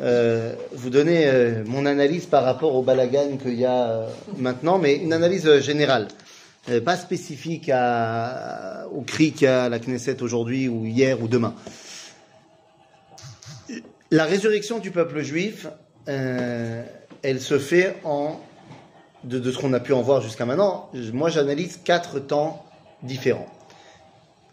euh, vous donner euh, mon analyse par rapport au balagan qu'il y a euh, maintenant, mais une analyse générale, pas spécifique à, au cri qu'il y a à la Knesset aujourd'hui ou hier ou demain. La résurrection du peuple juif, elle se fait en de ce qu'on a pu en voir jusqu'à maintenant. Moi, j'analyse quatre temps différents.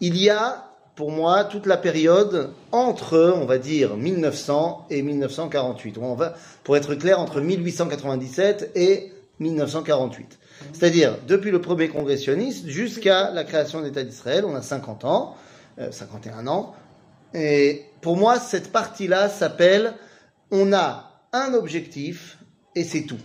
Il y a pour moi toute la période entre, on va dire, 1900 et 1948. On va, pour être clair, entre 1897 et 1948. C'est-à-dire, depuis le premier congressionniste jusqu'à la création de l'État d'Israël, on a 50 ans, euh, 51 ans. Et pour moi, cette partie-là s'appelle, on a un objectif et c'est tout.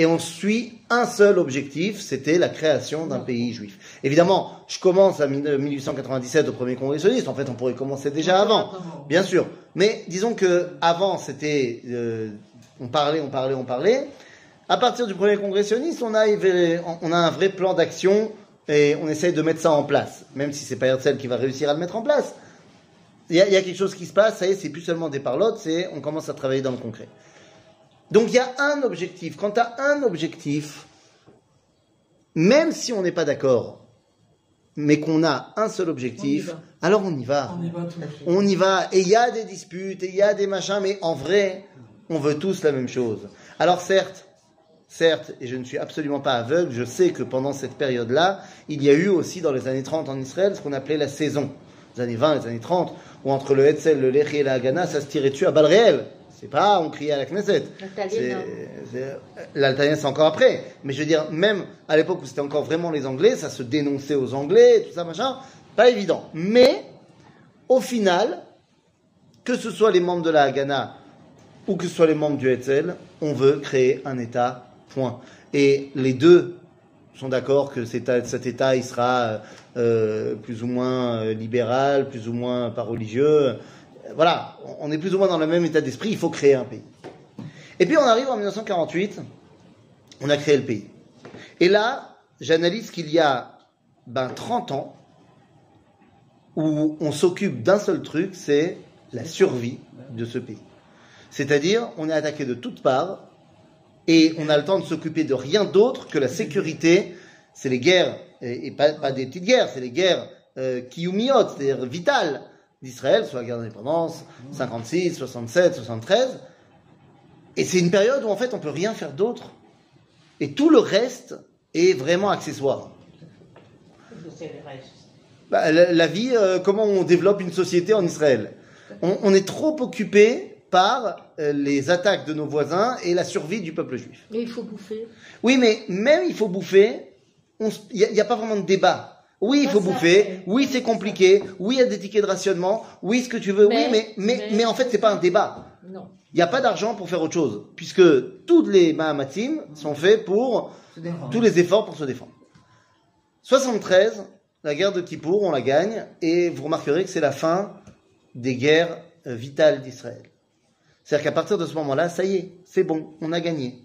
Et on suit un seul objectif, c'était la création d'un pays juif. Évidemment, je commence à 1897 au premier congressionniste. En fait, on pourrait commencer déjà avant, bien sûr. Mais disons que avant, c'était, euh, on parlait, on parlait, on parlait. À partir du premier congressionniste, on a, on a un vrai plan d'action et on essaye de mettre ça en place, même si c'est pas Herzl qui va réussir à le mettre en place. Il y, a, il y a quelque chose qui se passe, ça y est, c'est plus seulement des parlottes, c'est on commence à travailler dans le concret. Donc il y a un objectif. Quand tu as un objectif, même si on n'est pas d'accord, mais qu'on a un seul objectif, On alors on y va. On y va. On y va. Et il y a des disputes, et il y a des machins, mais en vrai, on veut tous la même chose. Alors certes, certes, et je ne suis absolument pas aveugle, je sais que pendant cette période-là, il y a eu aussi dans les années 30 en Israël ce qu'on appelait la saison. Les années 20, les années 30, où entre le Hetzel, le Lechi et la Hagana, ça se tirait dessus à balles réelles. C'est pas, on criait à la Knesset. L'Altalien, c'est encore après. Mais je veux dire, même à l'époque où c'était encore vraiment les Anglais, ça se dénonçait aux Anglais, tout ça, machin. Pas évident. Mais, au final, que ce soit les membres de la Haganah ou que ce soit les membres du Hetzel, on veut créer un État, point. Et les deux sont d'accord que cet, cet État, il sera euh, plus ou moins euh, libéral, plus ou moins pas religieux. Voilà, on est plus ou moins dans le même état d'esprit, il faut créer un pays. Et puis on arrive en 1948, on a créé le pays. Et là, j'analyse qu'il y a ben, 30 ans où on s'occupe d'un seul truc, c'est la survie de ce pays. C'est-à-dire, on est attaqué de toutes parts et on a le temps de s'occuper de rien d'autre que la sécurité. C'est les guerres, et, pas, des petites guerres, c'est les guerres euh, kiyumiyot, c'est-à-dire vitales d'Israël, soit la guerre d'indépendance, 56, 67, 73. Et c'est une période où en fait on peut rien faire d'autre. Et tout le reste est vraiment accessoire. Bah, la, la vie, euh, comment on développe une société en Israël? On, on est trop occupé par euh, les attaques de nos voisins et la survie du peuple juif. Mais il faut bouffer. Oui, mais même il faut bouffer, il n'y a, pas vraiment de débat. Oui, il Pas faut bouffer. Oui, c'est compliqué. Oui, il y a des tickets de rationnement. Oui, ce que tu veux. oui, Mais- mais, mais, mais, mais- en fait, c'est pas un débat. Non. Il n'y a pas d'argent pour faire autre chose. Puisque tous les Mahamatim sont faits pour tous les efforts pour se défendre. 73, la guerre de Kippour, on la gagne. Et vous remarquerez que c'est la fin des guerres euh, vitales d'Israël. C'est-à-dire qu'à partir de ce moment-là, ça y est, c'est bon, on a gagné.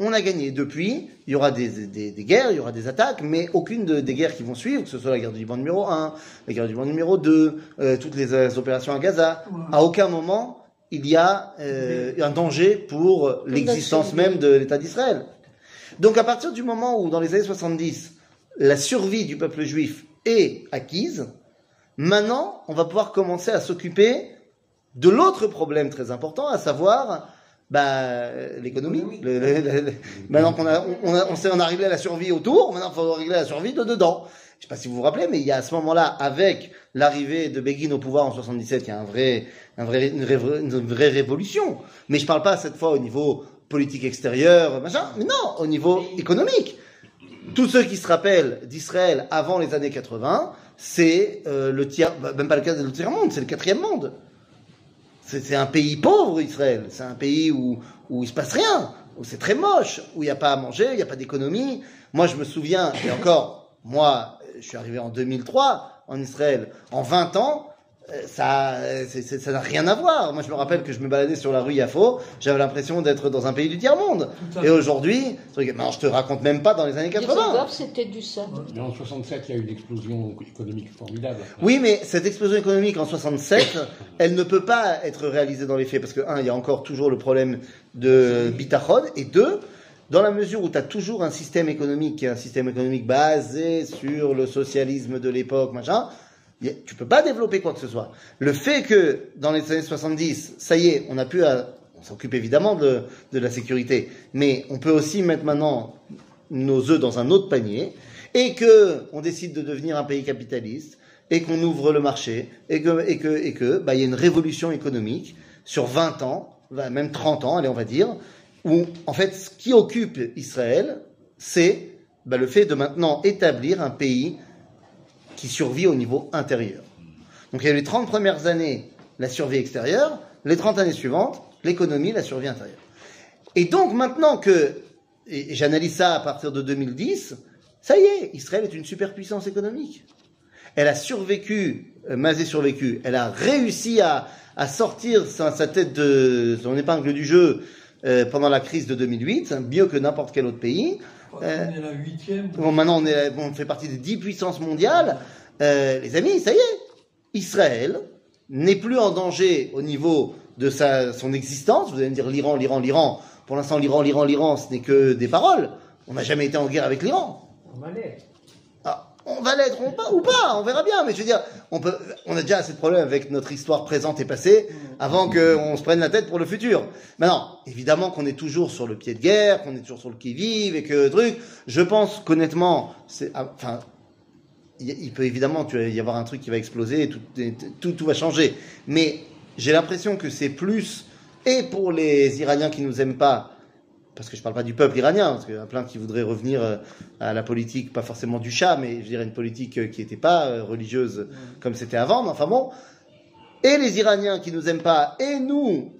On a gagné. Depuis, il y aura des, des- des guerres, il y aura des attaques, mais aucune de- des guerres qui vont suivre, que ce soit la guerre du Liban numéro 1, la guerre du Liban numéro 2, euh, toutes les, euh, opérations à Gaza, à aucun moment il y a euh, un danger pour l'existence même de l'État d'Israël. Donc à partir du moment où, dans les années 70, la survie du peuple juif est acquise, maintenant, on va pouvoir commencer à s'occuper de l'autre problème très important, à savoir bah, l'économie. Maintenant qu'on a, on, on on on a réglé la survie autour, maintenant il faut régler la survie de dedans. Je sais pas si vous vous rappelez, mais il y a à ce moment-là, avec l'arrivée de Begin au pouvoir en 77, il y a une, vraie, une vraie révolution. Mais je parle pas cette fois au niveau politique extérieur, machin, mais non, au niveau économique. Tous ceux qui se rappellent d'Israël avant les années 80, c'est euh, le tiers, bah, même pas le cas le tiers monde, c'est le quatrième monde. C'est un pays pauvre, Israël. C'est un pays où, où il se passe rien, où c'est très moche, où il n'y a pas à manger, il n'y a pas d'économie. Moi, je me souviens, et encore, moi, je suis arrivé en 2003 en Israël. En 20 ans, ça, euh, c'est- ça n'a rien à voir. Moi, je me rappelle que je me baladais sur la rue Yafo, j'avais l'impression d'être dans un pays du tiers-monde. Tout à Et aujourd'hui, non, je te raconte même pas dans les années 80. Düsseldorf, c'était du ça. Mais en 67, il y a eu une explosion économique formidable. Oui, mais cette explosion économique en 67, elle ne peut pas être réalisée dans les faits parce que un, il y a encore toujours le problème de bitachon et deux, dans la mesure où tu as toujours un système économique qui est un système économique basé sur le socialisme de l'époque, machin, tu peux pas développer quoi que ce soit. Le fait que dans les années 70, ça y est, on a pu, on s'occupe évidemment de, de la sécurité, mais on peut aussi mettre maintenant nos œufs dans un autre panier et que on décide de devenir un pays capitaliste et qu'on ouvre le marché et que et que et que bah il y a une révolution économique sur 20 ans, bah, même 30 ans, allez on va dire, où en fait ce qui occupe Israël, c'est bah, le fait de maintenant établir un pays qui survit au niveau intérieur. Donc il y a les 30 premières années la survie extérieure, les 30 années suivantes l'économie, la survie intérieure. Et donc maintenant que, j'analyse ça à partir de 2010, ça y est, Israël est une superpuissance économique. Elle a survécu, euh, Mazé survécu, elle a réussi à, à sortir sa, sa tête de son épingle du jeu euh, pendant la crise de 2008, hein, mieux que n'importe quel autre pays. On Euh, est la huitième. Bon, maintenant, on, est, on fait partie des dix puissances mondiales. Euh, les amis, ça y est, Israël n'est plus en danger au niveau de sa, son existence. Vous allez me dire l'Iran, l'Iran, l'Iran. Pour l'instant, l'Iran, l'Iran, l'Iran, ce n'est que des paroles. On n'a jamais été en guerre avec l'Iran. On on va l'être ou pas, on verra bien. Mais je veux dire, on, peut, on a déjà assez de problèmes avec notre histoire présente et passée avant qu'on se prenne la tête pour le futur. Maintenant, évidemment qu'on est toujours sur le pied de guerre, qu'on est toujours sur le qui-vive et que truc. Je pense qu'honnêtement, c'est, ah, enfin, il peut évidemment y avoir un truc qui va exploser, et tout, et tout, tout va changer. Mais j'ai l'impression que c'est plus, et pour les Iraniens qui nous aiment pas, parce que je parle pas du peuple iranien, parce qu'il y en a plein qui voudraient revenir euh, à la politique, pas forcément du chat, mais je dirais une politique euh, qui n'était pas euh, religieuse comme c'était avant, mais enfin bon. Et les Iraniens qui nous aiment pas, et nous,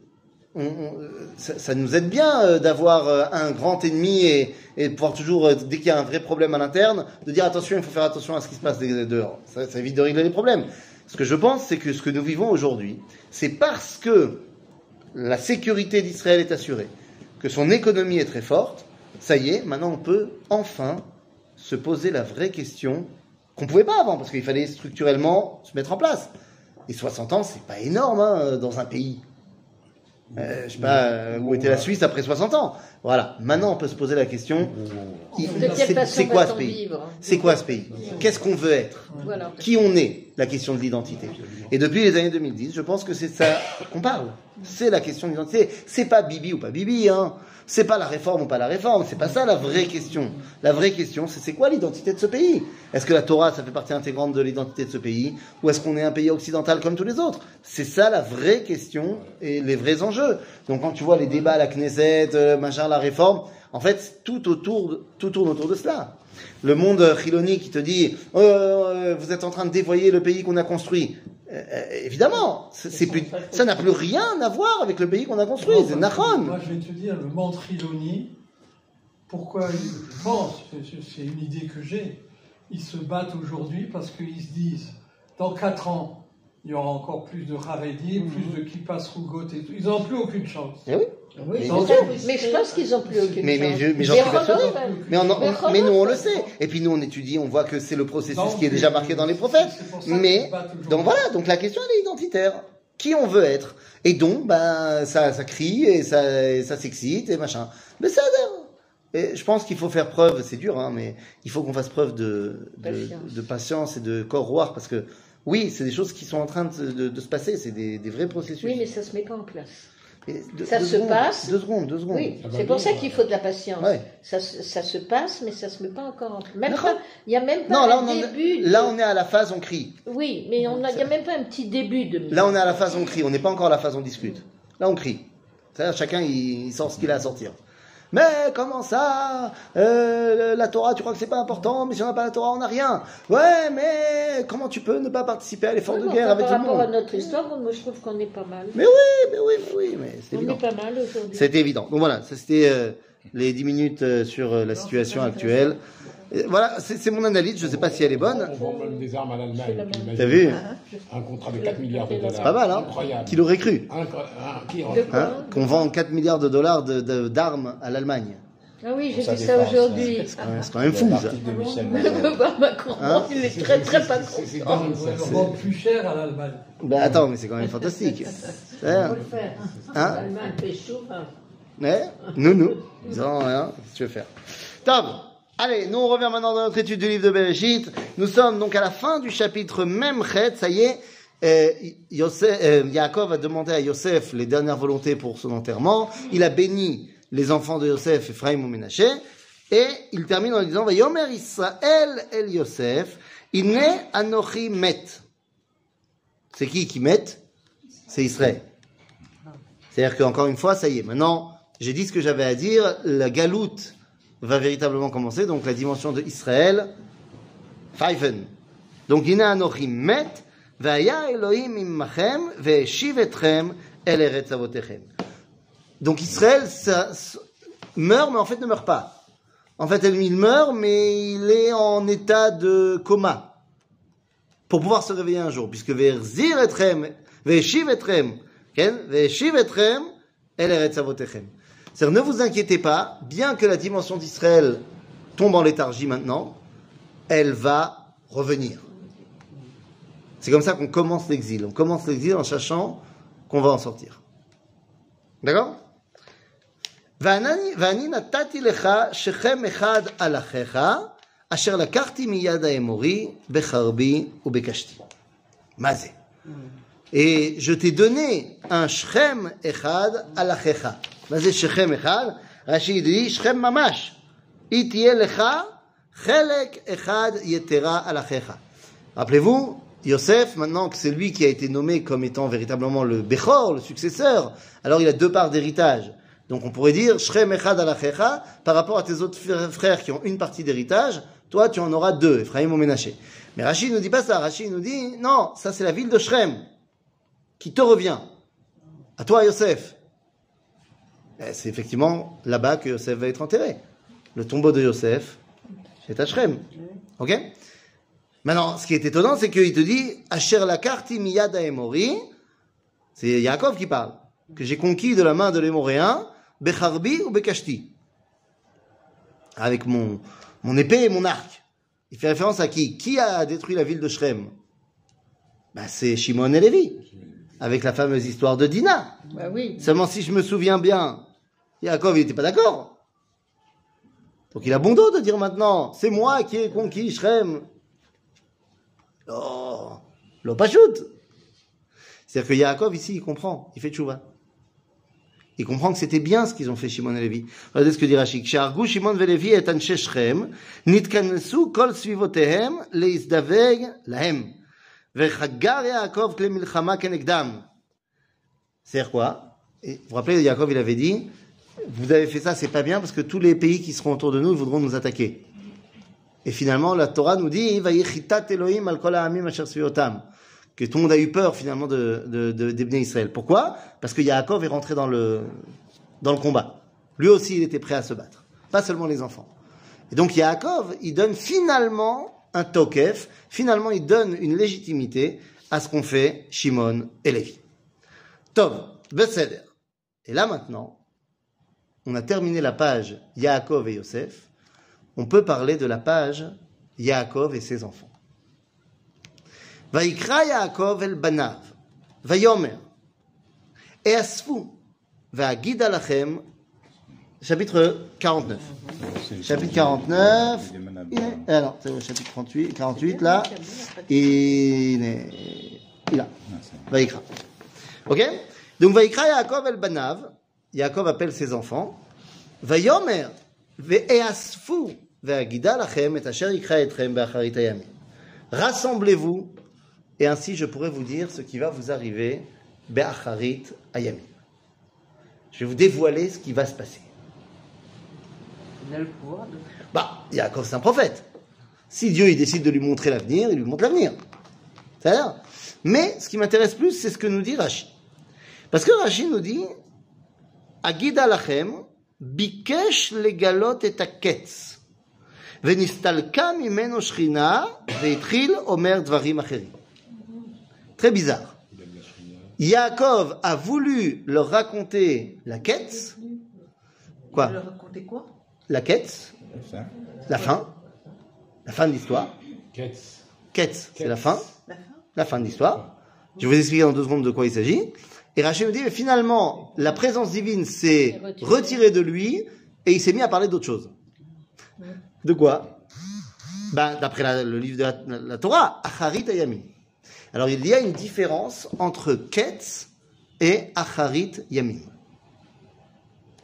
on- on- ça, ça nous aide bien d'avoir un grand ennemi et, et de pouvoir toujours, dès qu'il y a un vrai problème à l'interne, de dire attention, il faut faire attention à ce qui se passe de- dehors. Ça, ça évite de régler les problèmes. Ce que je pense, c'est que ce que nous vivons aujourd'hui, c'est parce que la sécurité d'Israël est assurée, que son économie est très forte, ça y est, maintenant on peut enfin se poser la vraie question qu'on pouvait pas avant, parce qu'il fallait structurellement se mettre en place. Et 60 ans, c'est pas énorme hein, dans un pays. Euh, je sais pas euh, où était la Suisse après 60 ans. Voilà. Maintenant, on peut se poser la question quelle c'est quoi ce pays C'est quoi ce pays Qu'est-ce qu'on veut être Voilà. Qui on est La question de l'identité. Et depuis les années 2010, je pense que c'est ça qu'on parle. C'est la question de l'identité. C'est pas Bibi ou pas Bibi, hein. C'est pas la réforme ou pas la réforme. C'est pas ça la vraie question. La vraie question, c'est c'est quoi l'identité de ce pays? Est-ce que la Torah, ça fait partie intégrante de l'identité de ce pays? Ou est-ce qu'on est un pays occidental comme tous les autres? C'est ça la vraie question et les vrais enjeux. Donc quand tu vois les débats à la Knesset, euh, machin, la réforme, en fait, tout, autour tout tourne autour de cela. Le monde euh, chiloni qui te dit euh, euh, vous êtes en train de dévoyer le pays qu'on a construit. Euh, euh, évidemment, c'est c'est plus, ça n'a plus rien à voir avec le pays qu'on a construit. C'est Nahon. Moi, je vais te dire, le Mantriloni, pourquoi ils- je pense, c'est- une idée que j'ai, ils se battent aujourd'hui parce qu'ils se disent, dans 4 ans, il y aura encore plus de Haredi, plus de Kippas Rougot et tout. Ils n'ont plus aucune chance. Eh oui. Oui, Mais- je pense qu'ils ont plus aucune Mais, mais, je- mais j'en Mais suis persuadé. Renaud, Mais, on- on- Mais mais nous, on le sait. Et puis nous, on étudie, on voit que c'est le processus qui est déjà marqué dans les prophètes. Mais donc voilà, donc la question elle est identitaire. Qui on veut être Et donc, ben ça, ça crie et ça, et ça s'excite et machin. Mais ça. Et je pense qu'il faut faire preuve, c'est dur, hein, mais il faut qu'on fasse preuve de, de, Patience. de patience et de corps roi parce que oui, c'est des choses qui sont en train de, de- de se passer, c'est des, des vrais processus. Oui, mais ça se met pas en place. Et deux- ça deux se secondes, passe. Deux secondes, deux secondes. Oui, Ça va c'est pour ça qu'il faut de la patience. Ouais. Ça, se- ça se passe, mais ça se met pas encore en place. Même pas, il y a même pas Non, là un on, en- début. de- là on est à la phase on crie. Oui, mais on a- il y a même pas un petit début de. Là, on est à la phase on crie, on n'est pas encore à la phase on discute. Là, on crie. C'est-à-dire, chacun, il, il sort ce qu'il a à sortir. Mais comment ça euh, La Torah, tu crois que c'est pas important Mais si on n'a pas la Torah, on n'a rien. Ouais, mais comment tu peux ne pas participer à l'effort Oui, de guerre avec par tout le rapport à monde notre histoire, moi je trouve qu'on est pas mal. Mais oui, mais oui, mais oui, mais c'est On évident. est pas mal aujourd'hui. C'était évident. Donc voilà, ça c'était euh, les 10 minutes euh, sur la situation actuelle. Et Voilà, c'est mon analyse, je ne sais pas si elle est bonne. On vend même des armes à l'Allemagne. T'as vu Un contrat de 4 milliards de dollars. C'est pas mal, hein Incroyable. Qui l'aurait cru hein Qu'on vend 4 milliards de dollars de- de- d'armes à l'Allemagne. Ah oui, j'ai vu ça aujourd'hui. C'est quand même fou, ça. On peut voir Macron, Hein il est très très pas C'est c'est. On vend plus cher à l'Allemagne. Bah attends, mais c'est quand même fantastique. C'est- Faut le faire. Hein L'Allemagne fait chaud. hein. Ouais, nous, nous. Non, rien, qu'est-ce que tu veux faire Tom, allez, nous on revient maintenant dans notre étude du livre de Bereshit. Nous sommes donc à la fin du chapitre Memchet, ça y est. Euh, euh, Yaakov a demandé à Yosef les dernières volontés pour son enterrement. Il a béni les enfants de Yosef, Ephraim ou Ménaché. Et il termine en disant, Yomer Israël el Yosef, Ine Anochi Met. C'est qui qui met? C'est Israël. C'est-à-dire qu'encore une fois, ça y est, maintenant, j'ai dit ce que j'avais à dire, la galoute va véritablement commencer, donc la dimension de Israël, Pfeifen. Donc, Ina Anochim met, Vaya Elohim immachem, Ve'eshiv etchem, El eretz avotechem. Donc, Israël ça, meurt, mais en fait ne meurt pas. En fait, il meurt, mais il est en état de coma. Pour pouvoir se réveiller un jour, puisque Ve'erzir etchem, Ve'eshiv Ken, Ve'eshiv etchem, El eretz avotechem. C'est-à-dire, ne vous inquiétez pas, bien que la dimension d'Israël tombe en léthargie maintenant, elle va revenir. C'est comme ça qu'on commence l'exil. On commence l'exil en sachant qu'on va en sortir. D'accord ואני ואני נתתי לך שכם אחד על אחיך, אשר לקחתי מיד האמורי בחרבי ובקשתי. מה זה? Et je t'ai donné un Shechem Echad à l'Achecha. מה זה Shechem Echad? רש"י dit Shechem ממש. היא תהיה לך חלק אחד יתרה על אחיך. Rappelez-vous, Yosef, maintenant que c'est lui qui a été nommé comme étant véritablement le Bechor, le successeur, alors il a deux parts d'héritage. Donc on pourrait dire Shrem Echad al Achecha, par rapport à tes autres frères- frères qui ont une partie d'héritage, toi tu en auras deux, Ephraim ou Ménaché. Mais Rachid nous dit pas ça, Rachid nous dit non, ça c'est la ville de Shrem qui te revient. À toi Yosef. Eh, C'est effectivement là-bas que Yosef va être enterré. Le tombeau de Yosef, c'est à Shrem. Ok? Maintenant, ce qui est étonnant, c'est qu'il te dit Asher la karti miyad Emori, c'est Yaakov qui parle, que j'ai conquis de la main de l'Émoréen, Becharbi ou Bekashti. Avec mon, mon épée et mon arc. Il fait référence à qui? Qui a détruit la ville de Shrem? Bah, C'est Shimon et Lévi, avec la fameuse histoire de Dina. Bah oui. Seulement si je me souviens bien, Yaakov il n'était pas d'accord. Donc il a bon dos de dire maintenant, c'est moi qui ai conquis Shrem. Oh, shoot. C'est-à-dire que Yaakov ici, il comprend, il fait tchouva. Il comprend que c'était bien ce qu'ils ont fait Shimon et Lévi. Regardez ce que dit Rachid. Kshargu Shimon et kol lahem. Yaakov kenegdam. C'est-à-dire quoi? Vous vous rappelez, Yaakov, il avait dit, vous avez fait ça, c'est pas bien parce que tous les pays qui seront autour de nous, voudront nous attaquer. Et finalement, la Torah nous dit, Elohim al. Que tout le monde a eu peur finalement de, de, Israël. Pourquoi? Parce que Yaakov est rentré dans le, dans le combat. Lui aussi, il était prêt à se battre. Pas seulement les enfants. Et donc Yaakov, il donne finalement un tokef, finalement il donne une légitimité à ce qu'ont fait Shimon et Lévi. Tov, Beseder. Et là maintenant, on a terminé la page Yaakov et Yosef, on peut parler de la page Yaakov et ses enfants. Vaikra Yaakov el banav, vayomer, et asfu, vaagid alachem, chapitre 49. Chapitre 49. Il est, eh, ah non, c'est le chapitre 38, 48 là. Il est, il a. Ah, Vaikra. Ok? Donc, Vaikra Yaakov el banav, Yaakov appelle ses enfants. Vayomer. Ve'easfu. Ve'agida lachem et asher yikra etrem be'acharit hayamim. Rassemblez-vous et ainsi je pourrai vous dire ce qui va vous arriver be'acharit hayamim. Je vais vous dévoiler ce qui va se passer. Il a le pouvoir de... Bah, Yaakov, c'est un prophète. Si Dieu il décide de lui montrer l'avenir, il lui montre l'avenir. C'est-à-dire Mais ce qui m'intéresse plus, c'est ce que nous dit Rashi. Parce que Rashi nous dit Agida lachem, bikesh legalot et aketz. ונסתלקה ממנו שכינה, והתחיל אומר דברים אחרים. Très bizarre. Yaakov a voulu leur raconter la quête. Quoi Le raconter quoi La quête, Ça. la fin, la fin de l'histoire. Ketz. Quête, c'est la fin, La fin la fin de l'histoire. Je vais vous expliquer dans deux secondes de quoi il s'agit. Et Rachel me dit, mais finalement, la présence divine s'est Retirée. de lui et il s'est mis à parler d'autre chose. De quoi? Ben, D'après le livre de la, la- la Torah, Acharit Yamim. Alors il y a une différence entre Ketz et Acharit Yamim.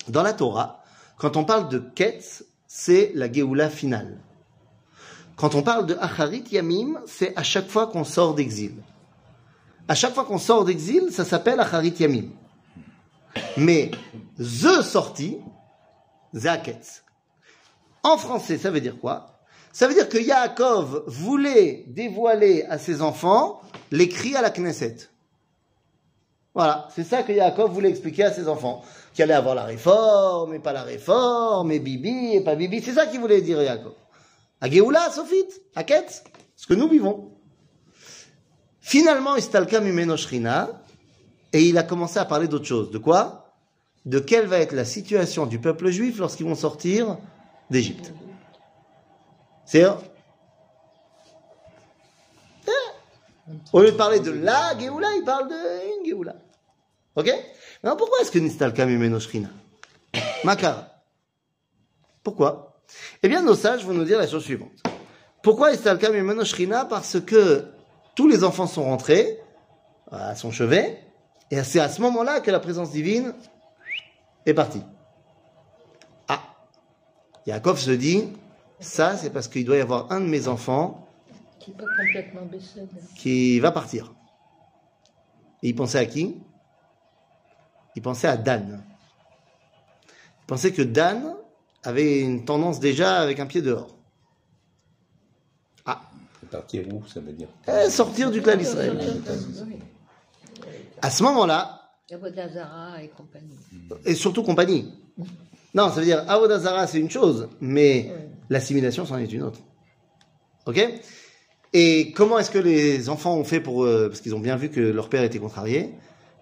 Dans la Torah, quand on parle de Ketz, c'est la Géoula finale. Quand on parle de Acharit Yamim, c'est à chaque fois qu'on sort d'exil. À chaque fois qu'on sort d'exil, ça s'appelle Acharit Yamim. Mais The sorti, Zaketz. En français, ça veut dire quoi? Ça veut dire que Yaakov voulait dévoiler à ses enfants l'écrit à la Knesset. Voilà, c'est ça que Yaakov voulait expliquer à ses enfants. Qu'il allait avoir la réforme, et pas la réforme, et Bibi, et pas Bibi. C'est ça qu'il voulait dire Yaakov. À Géoula, Sophit, à ce que nous vivons. Finalement, Istalka Mimeno Shrina, et il a commencé à parler d'autre chose. De quoi? De quelle va être la situation du peuple juif lorsqu'ils vont sortir d'Égypte. C'est-à-dire, eh, au lieu de parler de la Géoula, il parle de une Géoula. Ok? Alors pourquoi est-ce que Nistalka Mimeno Shrina Makara. Pourquoi? Eh bien, nos sages vont nous dire la chose suivante. Pourquoi Istalka Mimeno Shrina Parce que tous les enfants sont rentrés à son chevet, et c'est à ce moment-là que la présence divine est partie. Ah Yaakov se dit, ça c'est parce qu'il doit y avoir un de mes enfants Qui complètement va partir. Et il pensait à qui? Il pensait à Dan. Il pensait que Dan avait une tendance déjà avec un pied dehors. Ah, Partir où, ça veut dire Eh, sortir du clan d'Israël. À ce moment-là, Avodazara et compagnie. et surtout compagnie. Non, ça veut dire Avodazara, c'est une chose, mais l'assimilation, c'en est une autre. Ok? Et comment est-ce que les enfants ont fait pour... euh, parce qu'ils ont bien vu que leur père était contrarié.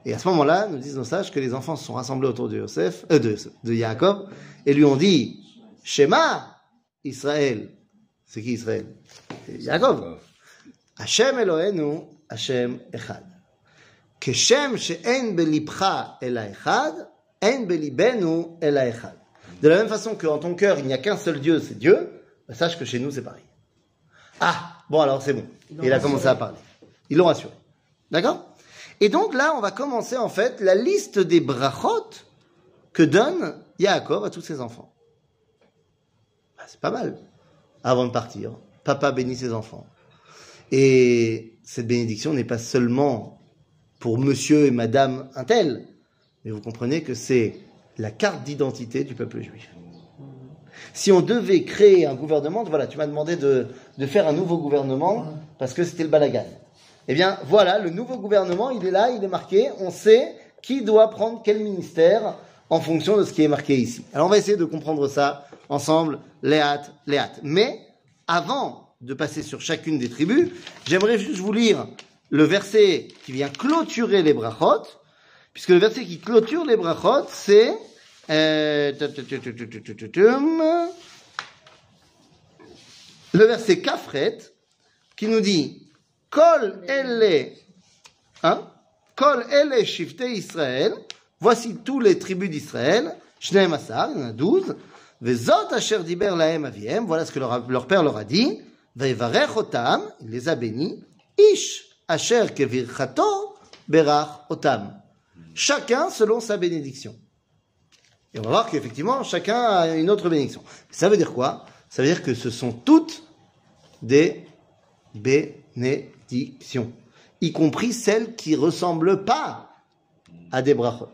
Et à ce moment-là, nous disent nos sages que les enfants se sont rassemblés autour de Yosef, euh, de, de Yaakov, et lui ont dit, Shema, Israël. C'est qui Israël? C'est Yaakov. Hashem Elohenu, Hashem Echad. כשם שאין בלבך אלא אחד, אין בליבנו אלא אחד. De la même façon qu'en ton cœur, il n'y a qu'un seul Dieu, c'est Dieu, bah, sache que chez nous, c'est pareil. Ah, bon alors c'est bon. Ils l'ont Il a commencé rassuré. à parler. Ils l'ont rassuré. D'accord Et donc là, on va commencer en fait la liste des brachot que donne Yaakov à tous ses enfants. Bah, c'est pas mal. Avant de partir, papa bénit ses enfants. Et cette bénédiction n'est pas seulement pour monsieur et madame un tel, mais vous comprenez que c'est la carte d'identité du peuple juif. Si on devait créer un gouvernement, voilà, tu m'as demandé de, de faire un nouveau gouvernement parce que c'était le balagan. Eh bien, voilà, le nouveau gouvernement, il est là, il est marqué, on sait qui doit prendre quel ministère en fonction de ce qui est marqué ici. Alors, on va essayer de comprendre ça ensemble, léat, léat. Mais, avant de passer sur chacune des tribus, j'aimerais juste vous lire le verset qui vient clôturer les brachot, puisque le verset qui clôture les brachot, c'est euh, le verset Kafret, qui nous dit Kol elle hein? Kol elle Israël, voici tous les tribus d'Israël, Shneim Asar, il y en a 12, voilà ce que leur, père leur a dit, il les a bénis, Ish asher kevirchato berach otam. Chacun selon sa bénédiction. Et on va voir qu'effectivement, chacun a une autre bénédiction. Ça veut dire quoi? Ça veut dire que ce sont toutes des bénédictions, y compris celles qui ressemblent pas à des brachot.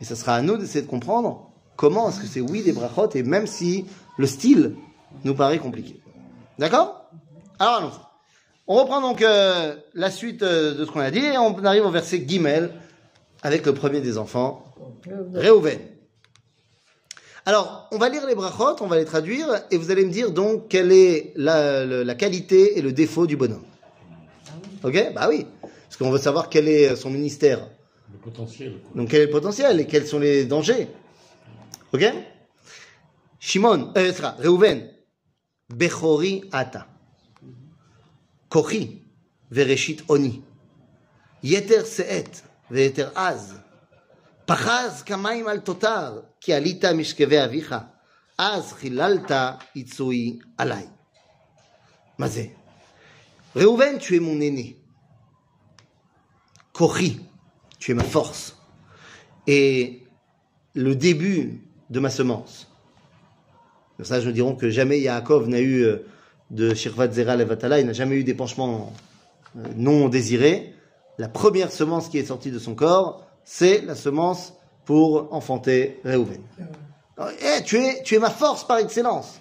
Et ce sera à nous d'essayer de comprendre comment est-ce que c'est oui des brachot, et même si le style nous paraît compliqué. D'accord Alors allons On reprend donc euh, la suite euh, de ce qu'on a dit, et on arrive au verset Guimel, avec le premier des enfants, Réhouven. Alors, on va lire les brachot, on va les traduire, et vous allez me dire donc quelle est la, qualité et le défaut du bonhomme. Ok Bah oui. Parce qu'on veut savoir quel est son ministère. Le potentiel. quoi. Donc quel est le potentiel et quels sont les dangers. Ok Shimon, euh, sera, Reuven, Bechori ata. Kochi, Vereshit oni. Yeter seet, Veyeter az. פחז כמים על תותר, כי עלית משכבי אביך, אז חיללת יצוי עליי. מה זה? ראובן, tu es mon aîné. Kochi, tu es ma force. Et le début de ma semence. Ça, je me diront que jamais Yaakov n'a eu euh, de Shirvat Zera Levatala, il n'a jamais eu d'épanchement euh, non désiré. La première semence qui est sortie de son corps, c'est la semence pour enfanter Reuven. Alors, eh, tu, es, tu es ma force par excellence.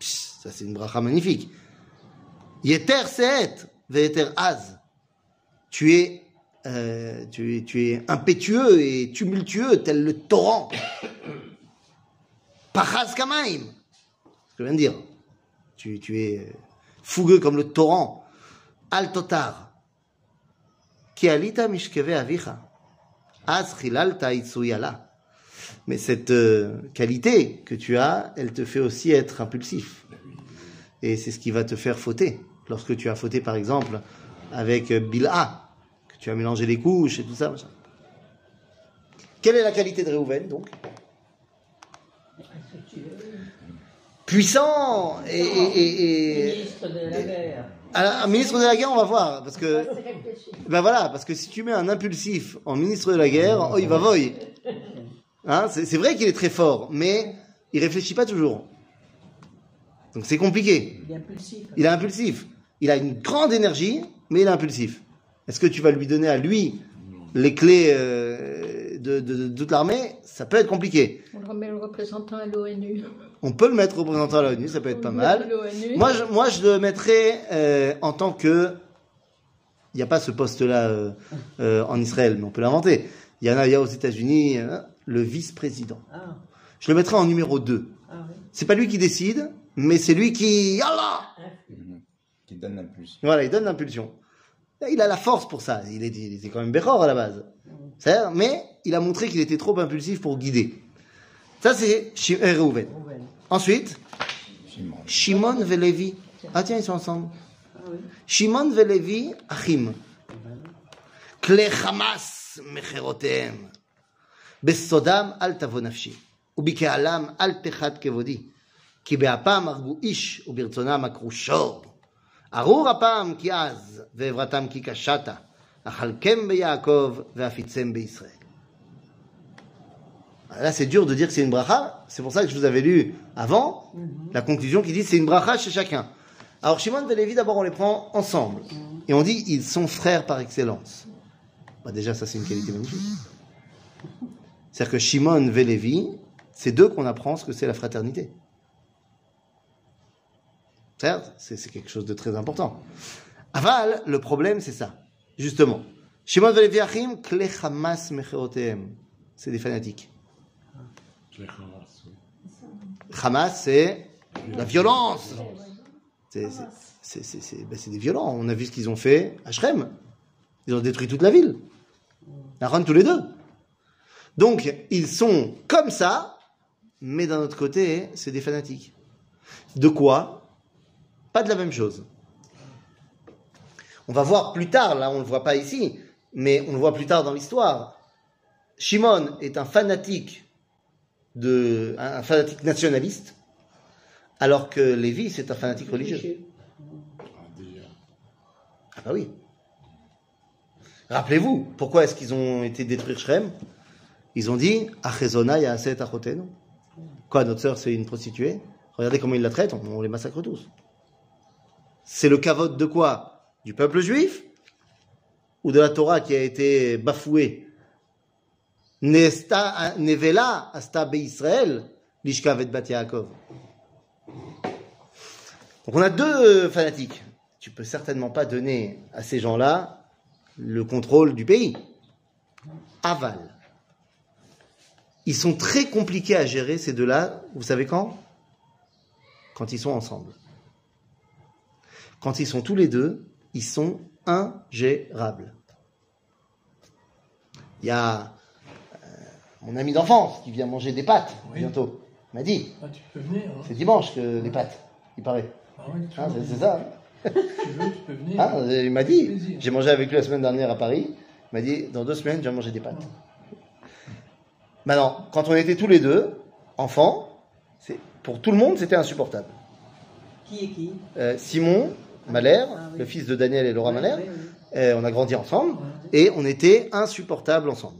Ça, c'est une bracha magnifique. Yeter seet, veyeter az. Tu es, euh, tu, tu es impétueux et tumultueux, tel le torrent. Pachaz kamaim. Ce que je viens de dire. Tu, es euh, fougueux comme le torrent. Al totar. Ki alita mishkeve avicha. Az chilalta itsuyala. Mais cette euh, qualité que tu as, elle te fait aussi être impulsif. Et c'est ce qui va te faire fauter. Lorsque tu as fauté, par exemple, avec euh, Bilha, que tu as mélangé les couches et tout ça. Quelle est la qualité de Réhouven, donc? Puissant et, et- et- et- Ministre de la guerre. Alors, un ministre de la guerre, on va voir, parce que ben voilà, parce que si tu mets un impulsif en ministre de la guerre, oh, il va voy. Hein, c'est c'est vrai qu'il est très fort, mais il réfléchit pas toujours. Donc c'est compliqué. Il est impulsif. Il est impulsif. Il a une grande énergie, mais il est impulsif. Est-ce que tu vas lui donner à lui les clés euh, de, de- de toute l'armée Ça peut être compliqué. On le remet le représentant à l'ONU. On peut le mettre représentant à l'ONU, ça peut être pas mal. Moi, je, moi, je le mettrais euh, en tant que. Il n'y a pas ce poste-là euh, euh, en Israël, mais on peut l'inventer. Il y en a, il y a aux États-Unis hein, le vice-président. Ah, Je le mettrais en numéro 2. ah oui. C'est pas lui qui décide, mais c'est lui qui. Allah Qui donne l'impulsion. Voilà, il donne l'impulsion. Il a la force pour ça. Il, est, il quand même Bechor à la base. C'est-à-dire, Mais il a montré qu'il était trop impulsif pour guider. Ça, c'est Shi- euh, Reuven. Rouven. Ensuite, Shimon. Shimon et Lévi. Ah tiens, ils sont ensemble. Ah oui. שמעון ולוי אחים, כלי חמאס מחירותיהם. בסודם אל תבוא נפשי, ובקהלם אל תחת כבודי. כי באפם הרגו איש, וברצונם עקרו שור. ארור אפם כי עז, ועברתם כי קשתה. Achalkem ve'afitzem. Ah, là, c'est dur de dire que c'est une bracha. C'est pour ça que je vous avais lu avant mhm. la conclusion qui dit c'est une bracha chez chacun. Alors, Shimon et Lévi, d'abord, on les prend ensemble. Mhm. Et on dit ils sont frères par excellence. Bah, déjà, ça, c'est une qualité magnifique. C'est-à-dire que Shimon et Lévi, c'est d'eux qu'on apprend ce que c'est la fraternité. Certes, c'est quelque chose de très important. Aval, le problème, c'est ça. Justement. Shimon et Lévi Achim, Kle Hamas. C'est des fanatiques. Hamas, c'est la violence. C'est ben, c'est des violents. On a vu ce qu'ils ont fait à Shrem. Ils ont détruit toute la ville. Aaron tous les deux. Donc, ils sont comme ça, mais d'un autre côté, c'est des fanatiques. De quoi? Pas de la même chose. On va voir plus tard, là on ne le voit pas ici, mais on le voit plus tard dans l'histoire. Shimon est un fanatique de, un fanatique nationaliste, alors que Lévi, c'est un fanatique religieux. Ah. Ah bah oui. Rappelez-vous, pourquoi est-ce qu'ils ont été détruire Shrem? Ils ont dit Achezona Yaaset Achotenu. Quoi, notre sœur, c'est une prostituée? Regardez comment ils la traitent, on, on les massacre tous. C'est le cavote de quoi? Du peuple juif Ou de la Torah qui a été bafouée? Nesta- Nevela Asta Israël Lishkavet Bat Yaakov. Donc on a deux fanatiques. Tu peux certainement pas donner à ces gens-là le contrôle du pays. Aval. Ils sont très compliqués à gérer, ces deux-là. Vous savez quand? Quand ils sont ensemble. Quand ils sont tous les deux, ils sont ingérables. Il y a euh, mon ami d'enfance qui vient manger des pâtes Oui. bientôt. Il m'a dit, Ah, tu peux venir. Hein. c'est dimanche que les pâtes, il paraît. Ah oui, tu, Hein, veux, c'est c'est ça. hein. tu veux, tu peux venir. Hein, il m'a dit, Plaisir. j'ai mangé avec lui la semaine dernière à Paris. Il m'a dit, dans deux semaines, je vais manger des pâtes. Maintenant, quand on était tous les deux, enfants, c'est- pour tout le monde, c'était insupportable. Qui est qui? Euh, Simon Malher, Ah oui. le fils de Daniel et Laura Oui, Malher, oui, oui. euh, on a grandi ensemble et on était insupportables ensemble.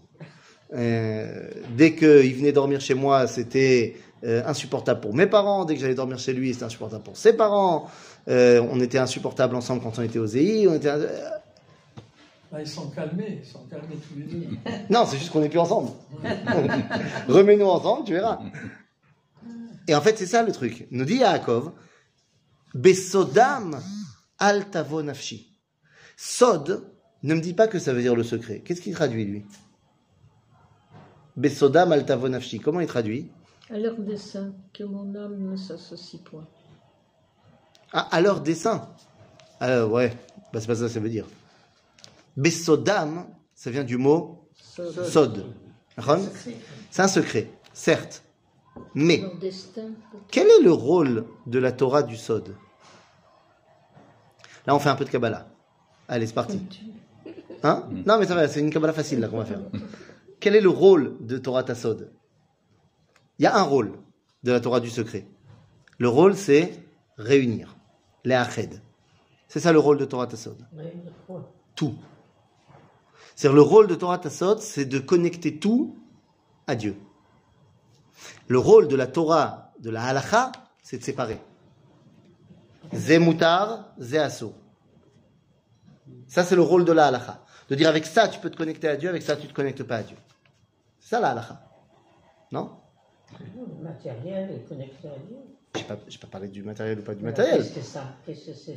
Euh, dès qu'il venait dormir chez moi, c'était euh, insupportable pour mes parents. Dès que j'allais dormir chez lui, c'était insupportable pour ses parents. Euh, on était insupportables ensemble quand on était aux EI. On était... Là, ils sont calmés, ils sont calmés tous les deux. Non, c'est juste qu'on n'est plus ensemble. Remets-nous ensemble, tu verras. Et en fait, c'est ça le truc. Nous dit Yaakov, Besodam al tavo nafshi. Sod ne me dit pas que ça veut dire le secret. Qu'est-ce qu'il traduit, lui? Besodam al tavo nafshi. Comment il traduit? À leur dessein, que mon âme ne s'associe point. Ah, à leur dessein. Ah, ouais, bah, c'est pas ça que ça veut dire. Besodam, ça vient du mot Sod. sod. C'est un secret, certes. Mais. Quel est le rôle de la Torah du Sod? Là, on fait un peu de Kabbalah. Allez, c'est parti. Hein Non, mais ça va, c'est une Kabbalah facile là qu'on va faire. Quel est le rôle de Torah Tassod? Il y a un rôle de la Torah du secret. Le rôle, c'est réunir. Les Ached. C'est ça le rôle de Torah Tassod? Tout. C'est-à-dire le rôle de Torah Tassod, c'est de connecter tout à Dieu. Le rôle de la Torah, de la halacha, c'est de séparer. Zé asso. Ça, c'est le rôle de la halacha. De dire avec ça, tu peux te connecter à Dieu, avec ça, tu ne te connectes pas à Dieu. C'est ça la halacha. Non? Le matériel est connecté à Dieu. Je n'ai pas, parlé du matériel ou pas du matériel. Qu'est-ce que ça que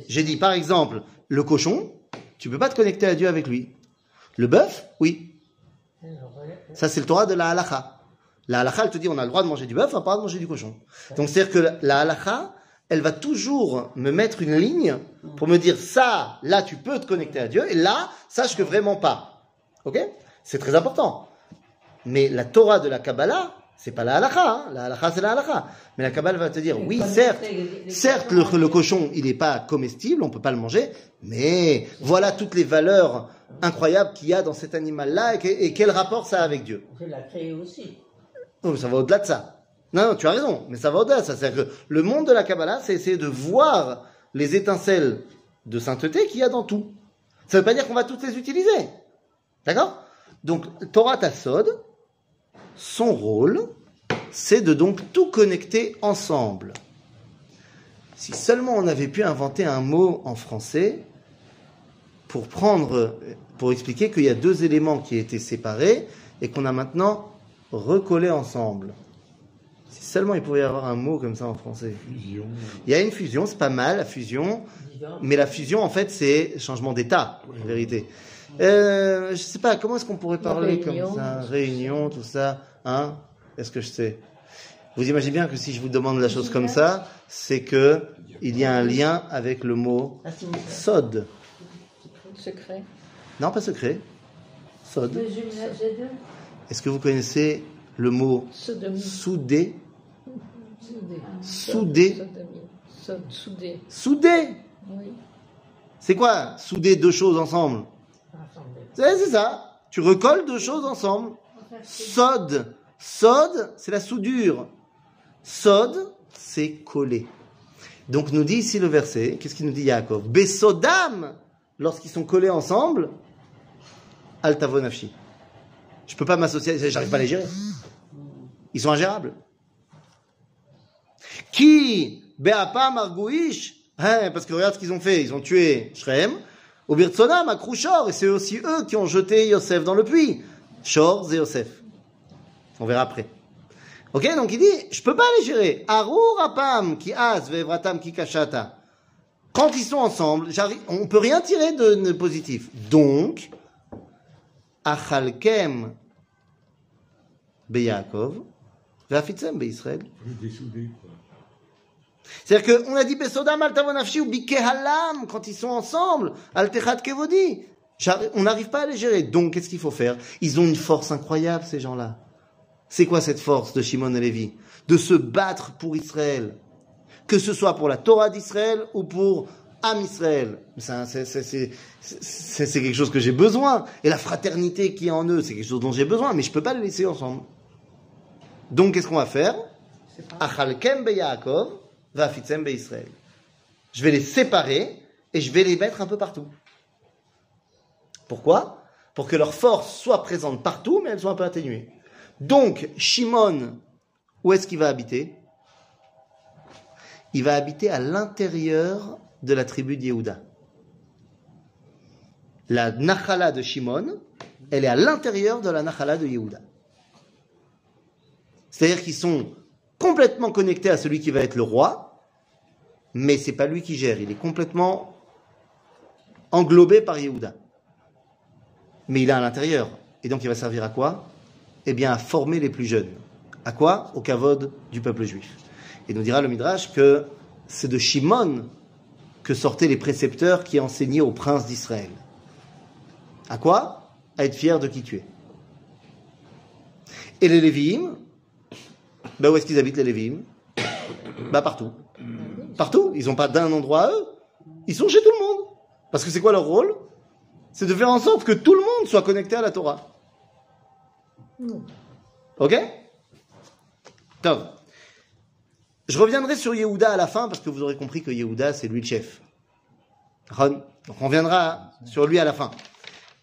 J'ai dit, par exemple, le cochon, tu peux pas te connecter à Dieu avec lui. Le bœuf, oui. Ça, c'est le Torah de la halacha. La halacha, elle te dit, on a le droit de manger du bœuf, on n'a pas le droit de manger du cochon. Donc, c'est-à-dire que la- la halacha, elle va toujours me mettre une ligne pour me dire, ça, là, tu peux te connecter à Dieu, et là, sache que vraiment pas. Ok? C'est très important. Mais la Torah de la Kabbalah, c'est pas la halacha. hein. La halacha, c'est la halacha. Mais la Kabbalah va te dire, oui, certes, certes, le, le cochon, il n'est pas comestible, on peut pas le manger, mais voilà toutes les valeurs incroyables qu'il y a dans cet animal-là et, que- et quel rapport ça a avec Dieu. Je l'ai créé aussi. Oh, ça va au-delà de ça. Non, tu as raison, mais ça va au-delà. C'est-à-dire que le monde de la Kabbalah, c'est essayer de voir les étincelles de sainteté qu'il y a dans tout. Ça ne veut pas dire qu'on va toutes les utiliser. D'accord? Donc, Torah Tassod, son rôle, c'est de donc tout connecter ensemble. Si seulement on avait pu inventer un mot en français pour prendre, pour expliquer qu'il y a deux éléments qui étaient séparés et qu'on a maintenant recollés ensemble. Si seulement il pouvait y avoir un mot comme ça en français. Fusion. Il y a une fusion, c'est pas mal la fusion, mais la fusion en fait c'est changement d'état en vérité. Euh, je sais pas comment est-ce qu'on pourrait parler comme ça, réunion, tout ça, hein? Est-ce que je sais? Vous imaginez bien que si je vous demande la chose comme ça, c'est que il y a un lien avec le mot Ah, sod. Secret. Non, pas secret. Sod. Est-ce que vous connaissez le mot Sodomie. soudé Soudé. Soudé. Soudé. Oui. C'est quoi souder deux choses ensemble? C'est ça. Tu recolles deux choses ensemble. Sod. Sod, c'est la soudure. Sod, c'est coller. Donc nous dit ici le verset, qu'est-ce qu'il nous dit Yaakov? Besodam, lorsqu'ils sont collés ensemble, altavonafshi. Je peux pas m'associer, j'arrive pas à les gérer. Ils sont ingérables. Qui Beapa Margouish Hein, Parce que regarde ce qu'ils ont fait. Ils ont tué Shrem, Obirtsonam, Akrouchor, et c'est aussi eux qui ont jeté Yosef dans le puits. Shor et Yosef. On verra après. Ok, donc il dit, je peux pas les gérer. Arur apam ki az vevratam ki kashata. Quand ils sont ensemble, on peut rien tirer de, de positif. Donc, achalkem beYaakov, ve'afitzem beIsraël. Quoi. C'est-à-dire qu'on a dit Besodam al tavonafshi ou bikehalam quand ils sont ensemble, al techat kevodi. On n'arrive pas à les gérer. Donc, qu'est-ce qu'il faut faire? Ils ont une force incroyable, ces gens-là. C'est quoi cette force de Shimon et Lévi? De se battre pour Israël. Que ce soit pour la Torah d'Israël ou pour Am Israël. C'est quelque chose que j'ai besoin. Et la fraternité qui est en eux, c'est quelque chose dont j'ai besoin. Mais je peux pas les laisser ensemble. Donc, qu'est-ce qu'on va faire beIsraël. Je vais les séparer et je vais les mettre un peu partout. Pourquoi? Pour que leur force soit présente partout, mais elles soient un peu atténuées. Donc, Shimon, où est-ce qu'il va habiter? Il va habiter à l'intérieur de la tribu de Yehuda. La Nachala de Shimon, elle est à l'intérieur de la Nachala de Yehuda. C'est-à-dire qu'ils sont complètement connectés à celui qui va être le roi, mais c'est pas lui qui gère. Il est complètement englobé par Yehuda. Mais il est à l'intérieur. Et donc il va servir à quoi? Eh bien à former les plus jeunes. À quoi? Au kavod du peuple juif. Et nous dira le Midrash que c'est de Shimon que sortaient les précepteurs qui enseignaient aux princes d'Israël. À quoi? À être fier de qui tu es. Et les Lévi'im, bah où est-ce qu'ils habitent les Lévi'im Bah partout. Partout. Ils n'ont pas d'un endroit à eux. Ils sont chez tout le monde. Parce que c'est quoi leur rôle? C'est de faire en sorte que tout le monde soit connecté à la Torah. Ok? Top. Je reviendrai sur Yehuda à la fin parce que vous aurez compris que Yehuda c'est lui le chef. Ron. Donc on reviendra sur lui à la fin.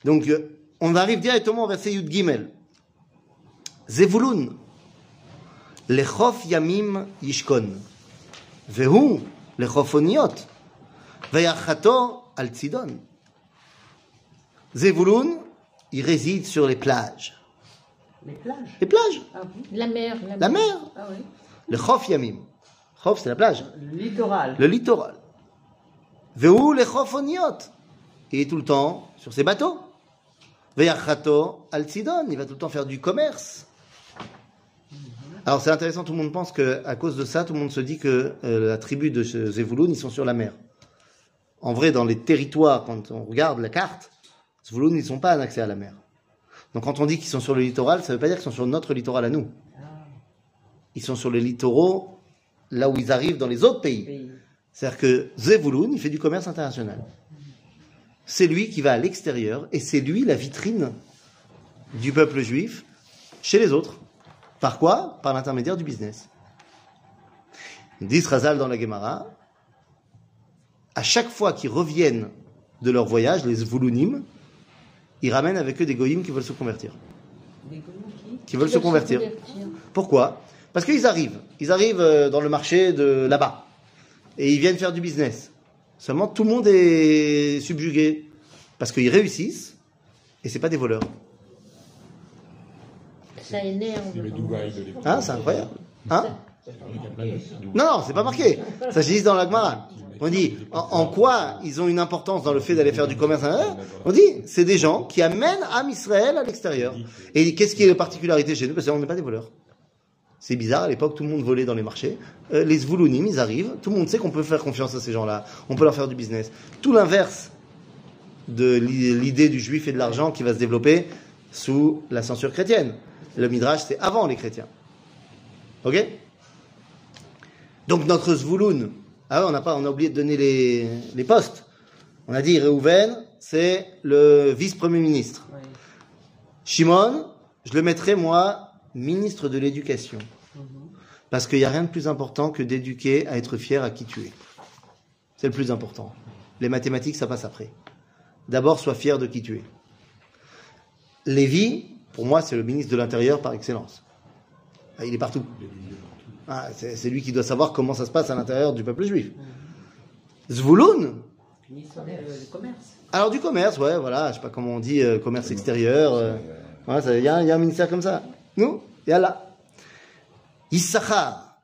Donc euh, on arrive directement au verset Yud Gimel. Zevulun. Lechof yamim yishkon. Vehu lechof oniot. Veyachato al tzidon. Zevulun, il réside sur les plages. Les plages? Les plages, Ah oui. La mer. la mer. Ah oui. Le chof yamim. Chof, c'est la plage. Le littoral. Le littoral. Vehu lechof oniot. Il est tout le temps sur ses bateaux. Veyachato al tzidon. Il va tout le temps faire du commerce. Alors c'est intéressant, tout le monde pense que à cause de ça, tout le monde se dit que euh, la tribu de ce Zevulun, ils sont sur la mer. En vrai, dans les territoires, quand on regarde la carte, Zevulun, ils sont pas en accès à la mer. Donc quand on dit qu'ils sont sur le littoral, ça veut pas dire qu'ils sont sur notre littoral à nous. Ils sont sur les littoraux là où ils arrivent dans les autres pays. C'est-à-dire que Zevulun, il fait du commerce international. C'est lui qui va à l'extérieur et c'est lui la vitrine du peuple juif chez les autres. Par quoi? Par l'intermédiaire du business. Dit Razal dans la Gemara, à chaque fois qu'ils reviennent de leur voyage, les Zvulunim, ils ramènent avec eux des goyim qui veulent se convertir. Des qui? Qui veulent se convertir. Pourquoi? Parce qu'ils arrivent. Ils arrivent euh, dans le marché de là-bas. Et ils viennent faire du business. Seulement, tout le monde est subjugué. Parce qu'ils réussissent. Et c'est pas des voleurs. Ça énerve. C'est le Dubaï de l'époque. Hein, c'est incroyable. Hein Non, non, c'est pas marqué. Ça se dit dans la Gemara. On dit, en, en quoi ils ont une importance dans le fait d'aller faire du commerce hein On dit, c'est des gens qui amènent Am Israël à l'extérieur. Et qu'est-ce qui est la particularité chez nous? Parce qu'on n'est pas des voleurs. C'est bizarre, à l'époque, tout le monde volait dans les marchés. Euh, les Zvoulounim, ils arrivent. Tout le monde sait qu'on peut faire confiance à ces gens-là. On peut leur faire du business. Tout l'inverse de l'i- l'idée du juif et de l'argent qui va se développer sous la censure chrétienne. Le Midrash, c'est avant les chrétiens. Ok? Donc notre Zvouloun, ah ouais, on, a pas, on a oublié de donner les, les postes. On a dit Reuven, c'est le vice-premier ministre. Oui. Shimon, je le mettrai moi ministre de l'éducation. Parce qu'il n'y a rien de plus important que d'éduquer à être fier à qui tu es. C'est le plus important. Les mathématiques, ça passe après. D'abord, sois fier de qui tu es. Lévi, pour moi, c'est le ministre de l'Intérieur par excellence. Ah, il est partout. Ah, c'est lui qui doit savoir comment ça se passe à l'intérieur du peuple juif. Zvouloun Alors du commerce, ouais, voilà, je sais pas comment on dit, euh, commerce extérieur. Euh, il y, a un ministère comme ça. Nous, il y a là. Issachar,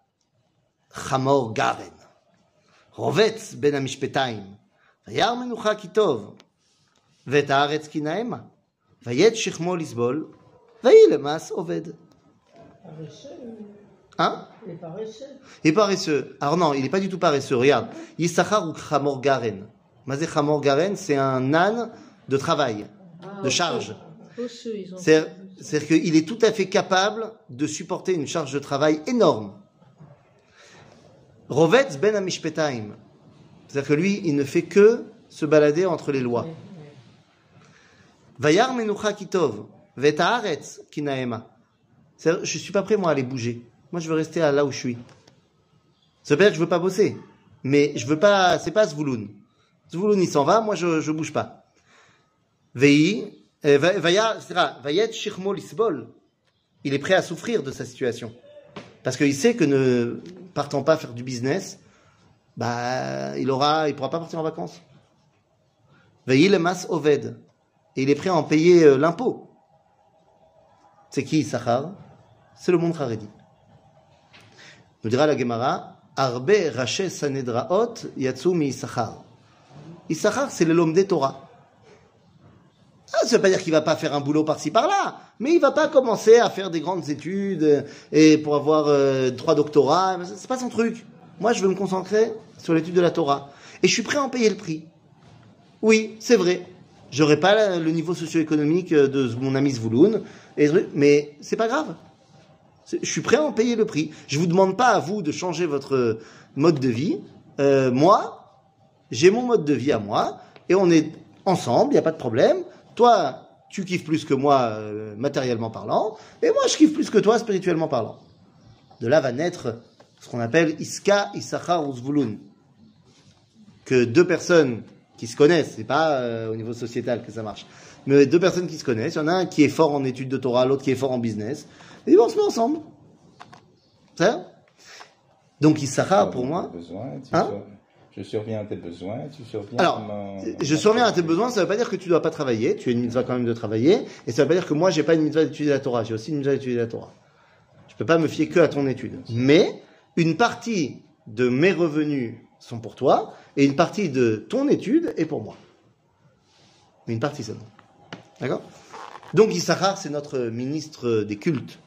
Chamor Garen, ben Amishpetaim, Kitov, Vayet Lisbol, Vaï le mas Oved. Hein? Il est paresseux. Il paresseux. Alors non, il n'est pas du tout paresseux. Regarde. Yissachar ou Khamor Garen. Mazé c'est un âne de travail, ah, de charge. C'est-à-dire qu'il est tout à fait capable de supporter une charge de travail énorme. Rovetz ben amishpetaim. C'est-à-dire que lui, il ne fait que se balader entre les lois. Vayar menucha kitov. Vet haaretz kinaema. Je suis pas prêt, moi, à aller bouger. Moi, je veux rester là où je suis. Ça veut dire que je veux pas bosser. Mais je veux pas, c'est pas Zvouloun. Zvouloun, il s'en va, moi, je, je bouge pas. Vei, euh, vayet shirmo lisbol. Il est prêt à souffrir de sa situation. Parce qu'il sait que ne partant pas faire du business, bah, il aura, il pourra pas partir en vacances. Vei le mas oved. Et il est prêt à en payer euh, l'impôt. C'est qui Sachar C'est le monde Haredi. Nous dira la Gemara, Arbe raché sanedraot yatsu mi Issachar. Issachar, c'est l'homme des Torah. Ah, ça veut pas dire qu'il va pas faire un boulot par-ci par-là, mais il va pas commencer à faire des grandes études euh, et pour avoir euh, trois doctorats. C'est pas son truc. Moi, je veux me concentrer sur l'étude de la Torah et je suis prêt à en payer le prix. Oui, c'est vrai. J'aurais pas le niveau socio-économique euh, de mon ami Zvouloun, mais c'est pas grave. Je suis prêt à en payer le prix. Je vous demande pas à vous de changer votre mode de vie. Euh, moi, j'ai mon mode de vie à moi, et on est ensemble, il n'y a pas de problème. Toi, tu kiffes plus que moi euh, matériellement parlant, et moi, je kiffe plus que toi spirituellement parlant. De là va naître ce qu'on appelle Iska, Issachar ou Zvouloun. Que deux personnes qui se connaissent, c'est pas euh, au niveau sociétal que ça marche, mais deux personnes qui se connaissent, il y en a un qui est fort en études de Torah, l'autre qui est fort en business, et ils vont se mettre ensemble. Ça Donc Issachar, pour moi, Besoin, tu Hein? sur- Je surviens à tes besoins, tu surviens Alors, mon- je surviens à tes besoins, ça veut pas dire que tu dois pas travailler, tu as une mitzvah quand même de travailler, et ça veut pas dire que moi j'ai pas une mitzvah d'étudier la Torah, j'ai aussi une mitzvah d'étudier la Torah. Je peux pas me fier que à ton étude. Mais, une partie de mes revenus sont pour toi, et une partie de ton étude est pour moi. Mais une partie seulement. D'accord Donc Issachar, c'est notre ministre des cultes.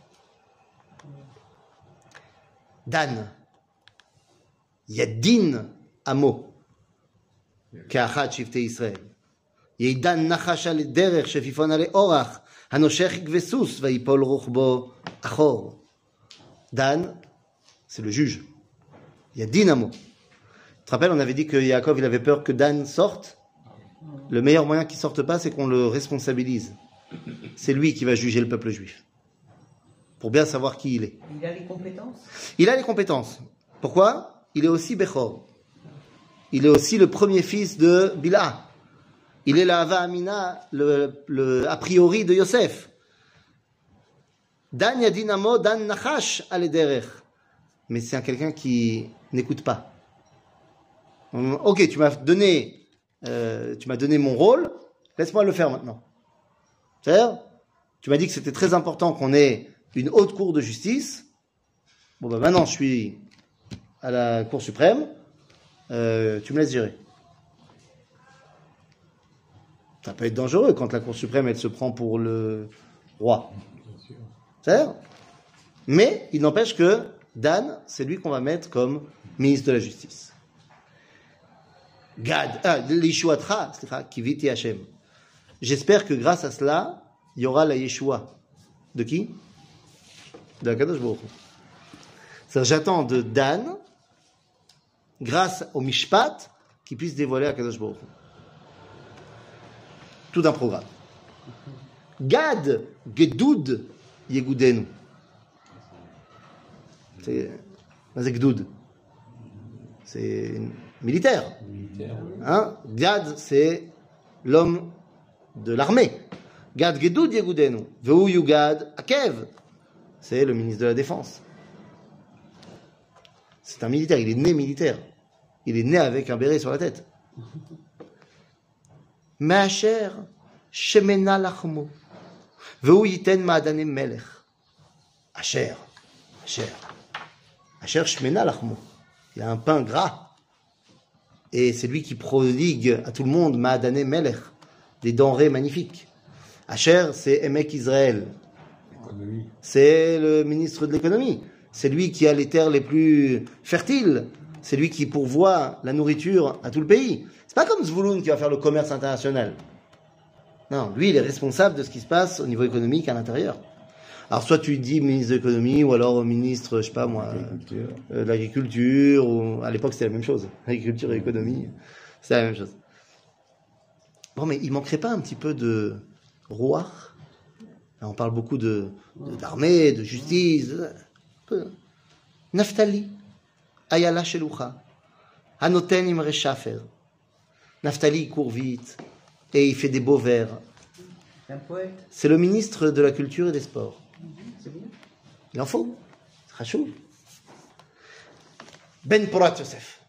Dan. Yadin Amo. כאחת שבטי ישראל. ידן נחש על דרך שפיפון עלי אורח, הנושך יקבה סוס ויפול רוחבו אחור. Dan, c'est le juge. Il y a Dinamo. Te rappelles, on avait dit que Yaakov, il avait peur que Dan sorte. Le meilleur moyen qu'il sorte pas, c'est qu'on le responsabilise. C'est lui qui va juger le peuple juif. Pour bien savoir qui il est. Il a les compétences? Il a les compétences. Pourquoi? Il est aussi Bechor. Il est aussi le premier fils de Bila. Il est la Hava Amina, le, le a priori de Yosef. Dan Yadinamo, Dan Nachash Alederech. Mais c'est un quelqu'un qui n'écoute pas. Ok, tu m'as donné, euh, tu m'as donné mon rôle, laisse-moi le faire maintenant. C'est-à-dire, tu m'as dit que c'était très important qu'on ait une haute cour de justice. Bon, ben maintenant, je suis à la Cour suprême. Euh, tu me laisses gérer. Ça peut être dangereux quand la Cour suprême, elle se prend pour le roi. C'est Mais il n'empêche que Dan, c'est lui qu'on va mettre comme ministre de la Justice. J'espère que grâce à cela, il y aura la Yeshua. De qui? De Akadosh Baruch J'attends de Dan, grâce au Mishpat, qu'il puisse dévoiler Akadosh Baruch. Tout un programme. Gad, Gedoud, Yegudenu. C'est c'est Gdoud. C'est militaire. Hein? Gad, c'est l'homme de l'armée. Gad Gedoud Yegudenu. Veu Yugad Akev. C'est le ministre de la Défense. C'est un militaire, il est né militaire. Il est né avec un béret sur la tête. Maacher Shemena Lachmo. Veu Yiten Maadane Melech? Asher. Asher. Asher Shemena Lachmo. Il a un pain gras. Et c'est lui qui prodigue à tout le monde Maadane Melech. Des denrées magnifiques. Asher, c'est Emek Israël. C'est le ministre de l'économie. C'est lui qui a les terres les plus fertiles. C'est lui qui pourvoit la nourriture à tout le pays. C'est pas comme Zvouloun qui va faire le commerce international. Non, lui, il est responsable de ce qui se passe au niveau économique à l'intérieur. Alors, soit tu dis ministre de l'économie, ou alors ministre, je sais pas moi, Agriculture. euh, de l'agriculture, ou à l'époque c'était la même chose. Agriculture et économie, c'est la même chose. Bon, mais il manquerait pas un petit peu de roi? On parle beaucoup de d'armée, de, justice. de- peu. Naftali, Ayala Shelucha, Hanoten Imre Shafer. Naftali il court vite et il fait des beaux vers. C'est le ministre de la culture et des sports. c'est bien. Il en faut. C'est rachou. Ben Porat Yosef.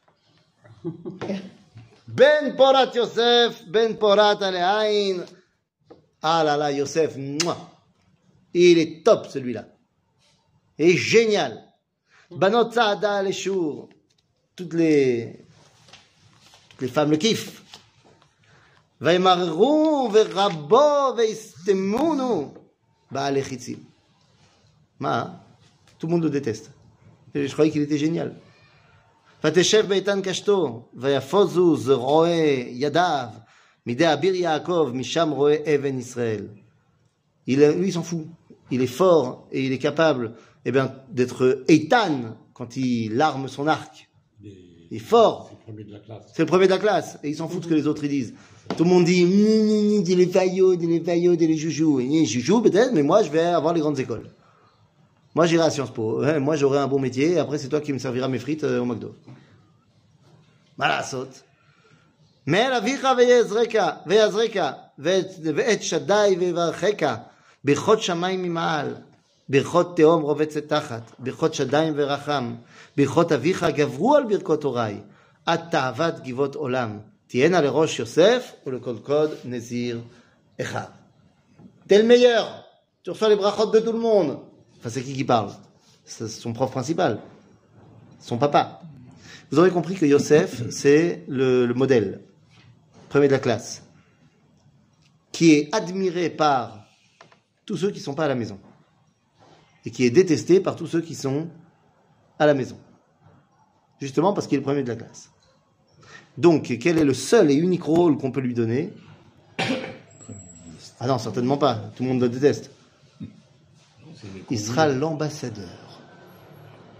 Ben Porat Yosef, Ben Porat Alehain. Ah là là, Yosef, mouah. il est top celui-là. Il est génial. Banot Saada Alechour. Toutes les, toutes les femmes le kiffent. וימררו ורבו ויסתמונו בעלי חיצים. מה? Tout le monde le déteste. Et je croyais qu'il était génial. ותשב באיתן קשתו, ויפוזו זרועי ידיו, מידי אביר יעקב, משם רואה אבן ישראל. Il, est- lui, il s'en fout. Il est fort et il est capable eh bien, d'être Eitan quand il arme son arc. Il est, Il est fort. c'est le premier de la classe. C'est le premier de la classe. Et il s'en fout de ce que les autres ils disent. Tout le monde dit, Hum, hum, hum, dis les faillots, dis les faillots, dis les joujoux. Et les joujoux peut-être, mais moi je vais avoir les grandes écoles. Moi j'irai à Sciences Po. Ouais, moi j'aurai un bon métier. Et après c'est toi qui me serviras mes frites euh, au McDo. Voilà, saute. Mais la vicha veyezreka, veyezreka, ואת שדי ויברכך, ברכות שמיים ממעל, ברכות תהום רובצת תחת, ברכות שדיים ורחם, ברכות אביך גברו על ברכות הוריי, עד תאוות גבעות עולם, תהיינה לראש יוסף ולקודקוד נזיר אחד. T'es le meilleur, tu reçois les brachot de tout le monde. Enfin, c'est qui qui parle C'est son prof principal, son papa. Vous aurez compris que Yosef, c'est le, le modèle, premier de la classe, qui est admiré par tous ceux qui ne sont pas à la maison et qui est détesté par tous ceux qui sont à la maison. Justement parce qu'il est le premier de la classe. Donc, quel est le seul et unique rôle qu'on peut lui donner? Ah non, certainement pas. Tout le monde le déteste. Il sera l'ambassadeur.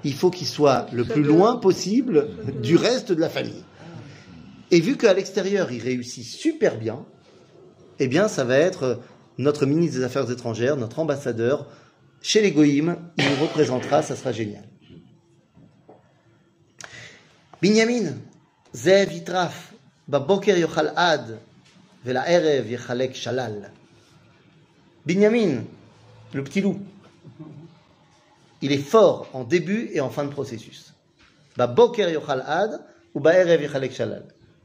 Il faut qu'il soit le plus loin possible du reste de la famille. Et vu qu'à l'extérieur, il réussit super bien, eh bien, ça va être notre ministre des Affaires étrangères, notre ambassadeur chez les Goïms. Il nous représentera, ça sera génial. Binyamin, Zev Yitraf, Baboker Yochal Ad, Velaerev Yechalek Shalal. Binyamin, le petit loup, il est fort en début et en fin de processus. Le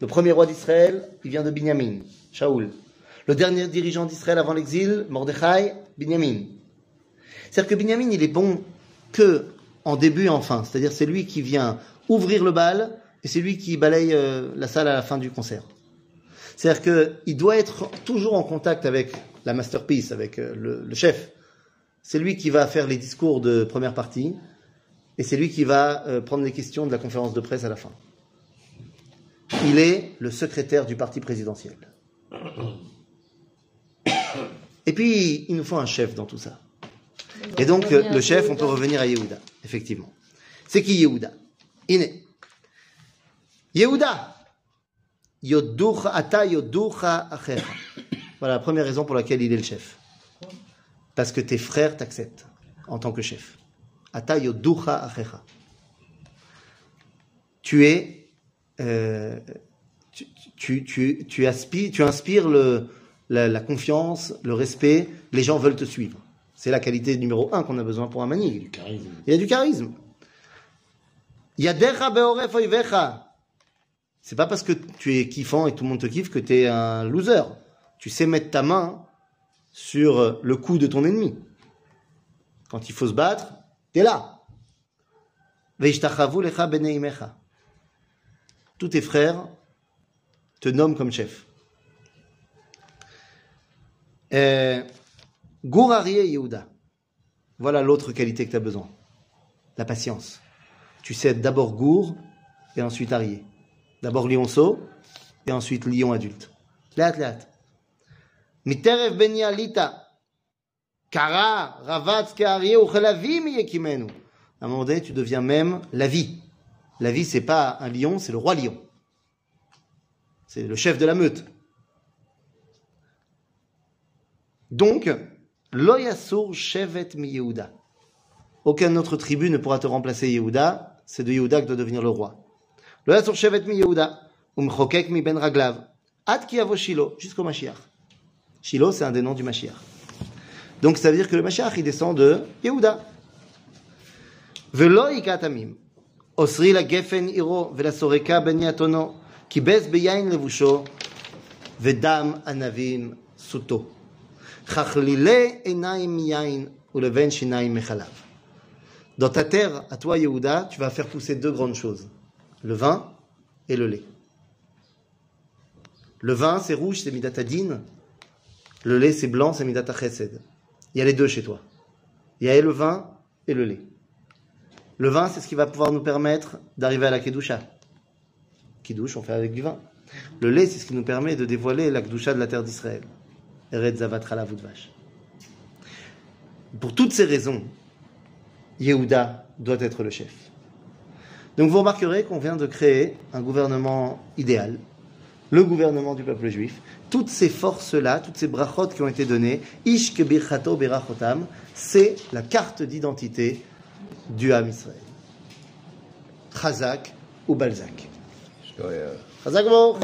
premier roi d'Israël, il vient de Binyamin, Shaoul. Le dernier dirigeant d'Israël avant l'exil, Mordechai, Binyamin. C'est-à-dire que Binyamin, il est bon que en début et en fin. C'est-à-dire c'est lui qui vient ouvrir le bal et c'est lui qui balaye euh, la salle à la fin du concert. C'est-à-dire qu'il doit être toujours en contact avec la masterpiece, avec euh, le chef. C'est lui qui va faire les discours de première partie et c'est lui qui va euh, prendre les questions de la conférence de presse à la fin. Il est le secrétaire du parti présidentiel. Et puis, il nous faut un chef dans tout ça. Et donc, euh, le chef, on peut revenir à Yehuda, effectivement. C'est qui Yehuda? Iné. Yehuda Yoducha ata yoducha. Voilà la première raison pour laquelle il est le chef. Parce que tes frères t'acceptent en tant que chef. Tu es, euh, tu, tu, tu, tu aspires, tu inspires le, la, la confiance, le respect. Les gens veulent te suivre. C'est la qualité numéro un qu'on a besoin pour un manigui. Du charisme. Il y a du charisme. C'est pas parce que tu es kiffant et que tout le monde te kiffe que tu es un loser. Tu sais mettre ta main sur le cou de ton ennemi. Quand il faut se battre, tu es là. Tous tes frères te nomment comme chef. Euh, Gour Aryeh Yehuda. Voilà l'autre qualité que tu as besoin. La patience. Tu sais d'abord gourd et ensuite arié. D'abord lionceau et ensuite lion adulte. Léat, léat. Miterev ben yalita. Kara, ravatz. À un tu deviens même la vie. La vie, c'est pas un lion, c'est le roi lion. C'est le chef de la meute. Donc, Loyasur Shevet mi Yehuda. Aucun autre tribu ne pourra te remplacer Yehuda. C'est de Yehuda que doit devenir le roi. Loyasur Shevet mi Yehuda. Umchokek mi ben Raglav. Ad ki avo Shilo. Jusqu'au Mashiach. Shilo, c'est un des noms du Mashiach. Donc, ça veut dire que le Mashiach, il descend de Yehuda. Velo ikatamim. Osri la gefen iro vela soreka ben yatono. Ki bez beyain levusho. Vedam anavim suto. Chachlile enaim yain ou le ven shinaim mechalav. Dans ta terre, à toi Yehuda, tu vas faire pousser deux grandes choses. Le vin et le lait. Le vin, c'est rouge, c'est midatadine. Le lait, c'est blanc, c'est midata chesed. Il y a les deux chez toi. Il y a le vin et le lait. Le vin, c'est ce qui va pouvoir nous permettre d'arriver à la kedusha. Kiddush, on fait avec du vin. Le lait, c'est ce qui nous permet de dévoiler la kedusha de la terre d'Israël. La. Pour toutes ces raisons, Yehuda doit être le chef. Donc vous remarquerez qu'on vient de créer un gouvernement idéal, le gouvernement du peuple juif. Toutes ces forces-là, toutes ces brachot qui ont été données, Ish kebirchato berachotam, c'est la carte d'identité du Ham Israël. Chazak ou Balzac. Euh, Chazak bon